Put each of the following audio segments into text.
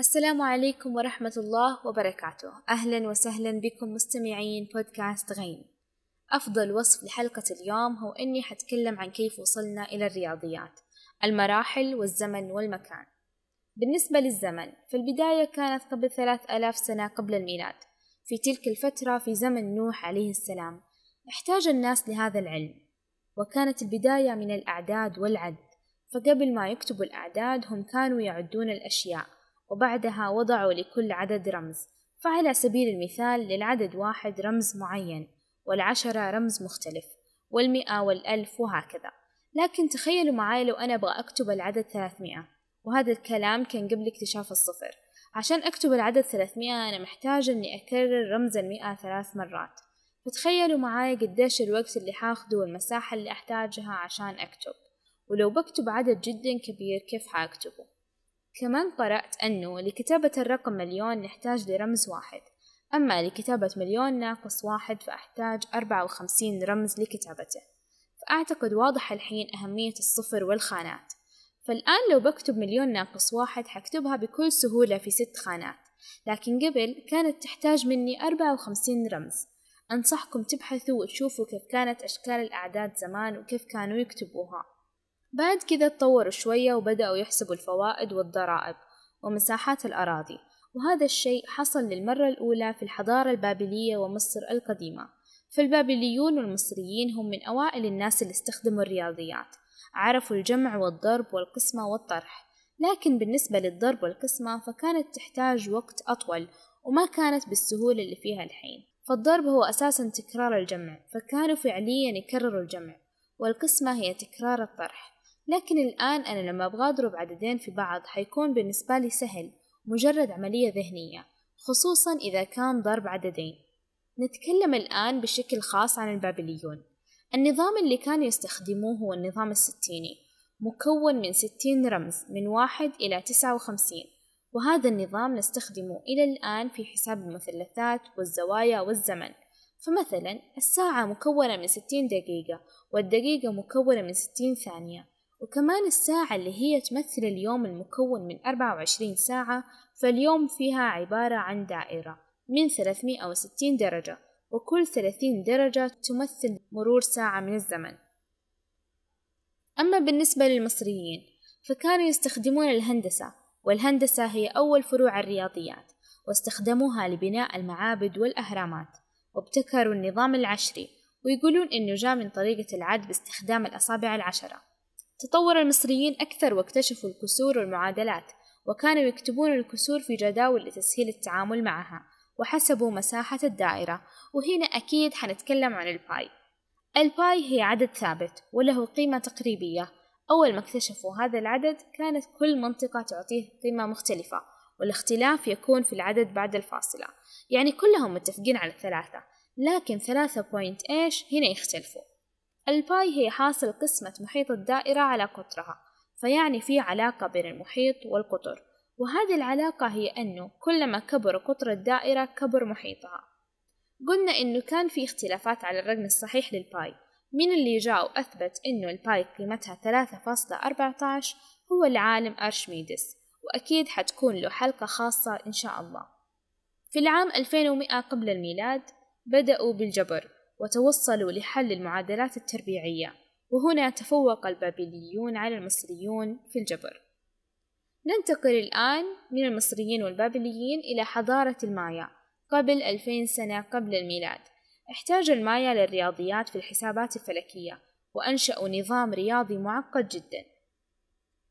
السلام عليكم ورحمة الله وبركاته. أهلا وسهلا بكم مستمعين بودكاست غين أفضل وصف لحلقة اليوم هو أني حتكلم عن كيف وصلنا إلى الرياضيات المراحل والزمن والمكان. بالنسبة للزمن فالبداية كانت قبل ثلاث آلاف سنة قبل الميلاد. في تلك الفترة في زمن نوح عليه السلام احتاج الناس لهذا العلم. وكانت البداية من الأعداد والعد. فقبل ما يكتبوا الأعداد هم كانوا يعدون الأشياء. وبعدها وضعوا لكل عدد رمز. فعلى سبيل المثال للعدد واحد رمز معين والعشرة رمز مختلف والمئة والألف وهكذا. لكن تخيلوا معاي لو أنا أبغى أكتب العدد ثلاثمائة وهذا الكلام كان قبل اكتشاف الصفر. عشان أكتب العدد ثلاثمائة أنا محتاجة إني أكرر رمز المئة ثلاث مرات. فتخيلوا معاي قديش الوقت اللي حاخده والمساحة اللي أحتاجها عشان أكتب. ولو بكتب عدد جدا كبير كيف حأكتبه؟ كمان قرأت أنه لكتابة الرقم مليون نحتاج لرمز واحد أما لكتابة مليون ناقص واحد فأحتاج أربعة وخمسين رمز لكتابته. فأعتقد واضح الحين أهمية الصفر والخانات. فالآن لو بكتب مليون ناقص واحد حكتبها بكل سهولة في ست خانات. لكن قبل كانت تحتاج مني أربعة وخمسين رمز. أنصحكم تبحثوا وتشوفوا كيف كانت أشكال الأعداد زمان وكيف كانوا يكتبوها. بعد كذا تطوروا شوية وبدأوا يحسبوا الفوائد والضرائب ومساحات الأراضي وهذا الشيء حصل للمرة الأولى في الحضارة البابلية ومصر القديمة. فالبابليون والمصريين هم من أوائل الناس اللي استخدموا الرياضيات عرفوا الجمع والضرب والقسمة والطرح. لكن بالنسبة للضرب والقسمة فكانت تحتاج وقت أطول وما كانت بالسهولة اللي فيها الحين. فالضرب هو أساسا تكرار الجمع فكانوا فعليا يكرروا الجمع والقسمة هي تكرار الطرح. لكن الآن أنا لما أبغى أضرب عددين في بعض حيكون بالنسبة لي سهل مجرد عملية ذهنية خصوصا إذا كان ضرب عددين. نتكلم الآن بشكل خاص عن البابليون. النظام اللي كانوا يستخدموه هو النظام الستيني مكون من ستين رمز من واحد إلى تسعة وخمسين وهذا النظام نستخدمه إلى الآن في حساب المثلثات والزوايا والزمن. فمثلا الساعة مكونة من ستين دقيقة والدقيقة مكونة من ستين ثانية. وكمان الساعة اللي هي تمثل اليوم المكون من أربعة وعشرين ساعة فاليوم فيها عبارة عن دائرة من ثلاثمائة وستين درجة وكل ثلاثين درجة تمثل مرور ساعة من الزمن. أما بالنسبة للمصريين فكانوا يستخدمون الهندسة والهندسة هي أول فروع الرياضيات واستخدموها لبناء المعابد والأهرامات وابتكروا النظام العشري ويقولون إنه جاء من طريقة العد باستخدام الأصابع العشرة. تطور المصريين أكثر واكتشفوا الكسور والمعادلات وكانوا يكتبون الكسور في جداول لتسهيل التعامل معها وحسبوا مساحة الدائرة وهنا أكيد حنتكلم عن ال pi. ال pi هي عدد ثابت وله قيمة تقريبية. أول ما اكتشفوا هذا العدد كانت كل منطقة تعطيه قيمة مختلفة والاختلاف يكون في العدد بعد الفاصلة. يعني كلهم متفقين على الثلاثة لكن ثلاثة point إيش؟ هنا يختلفوا. ال pi هي حاصل قسمة محيط الدائرة على قطرها فيعني في علاقة بين المحيط والقطر وهذه العلاقة هي أنه كلما كبر قطر الدائرة كبر محيطها. قلنا أنه كان في اختلافات على الرقم الصحيح لل pi من اللي جاء وأثبت أنه ال pi قيمتها ثلاثة فاصلة أربعة عشر هو العالم أرشميدس وأكيد حتكون له حلقة خاصة إن شاء الله. في العام 2100 قبل الميلاد بدأوا بالجبر وتوصلوا لحل المعادلات التربيعية. وهنا تفوق البابليون على المصريون في الجبر. ننتقل الآن من المصريين والبابليين إلى حضارة المايا قبل ألفين سنة قبل الميلاد. احتاج المايا للرياضيات في الحسابات الفلكية وأنشأوا نظام رياضي معقد جدا.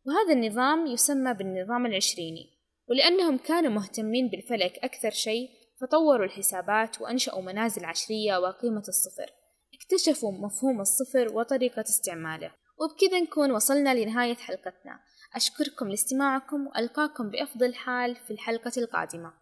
وهذا النظام يسمى بالنظام العشريني ولأنهم كانوا مهتمين بالفلك أكثر شيء فطوروا الحسابات وأنشأوا منازل عشرية وقيمة الصفر. اكتشفوا مفهوم الصفر وطريقة استعماله. وبكذا نكون وصلنا لنهاية حلقتنا. أشكركم لاستماعكم وألقاكم بأفضل حال في الحلقة القادمة.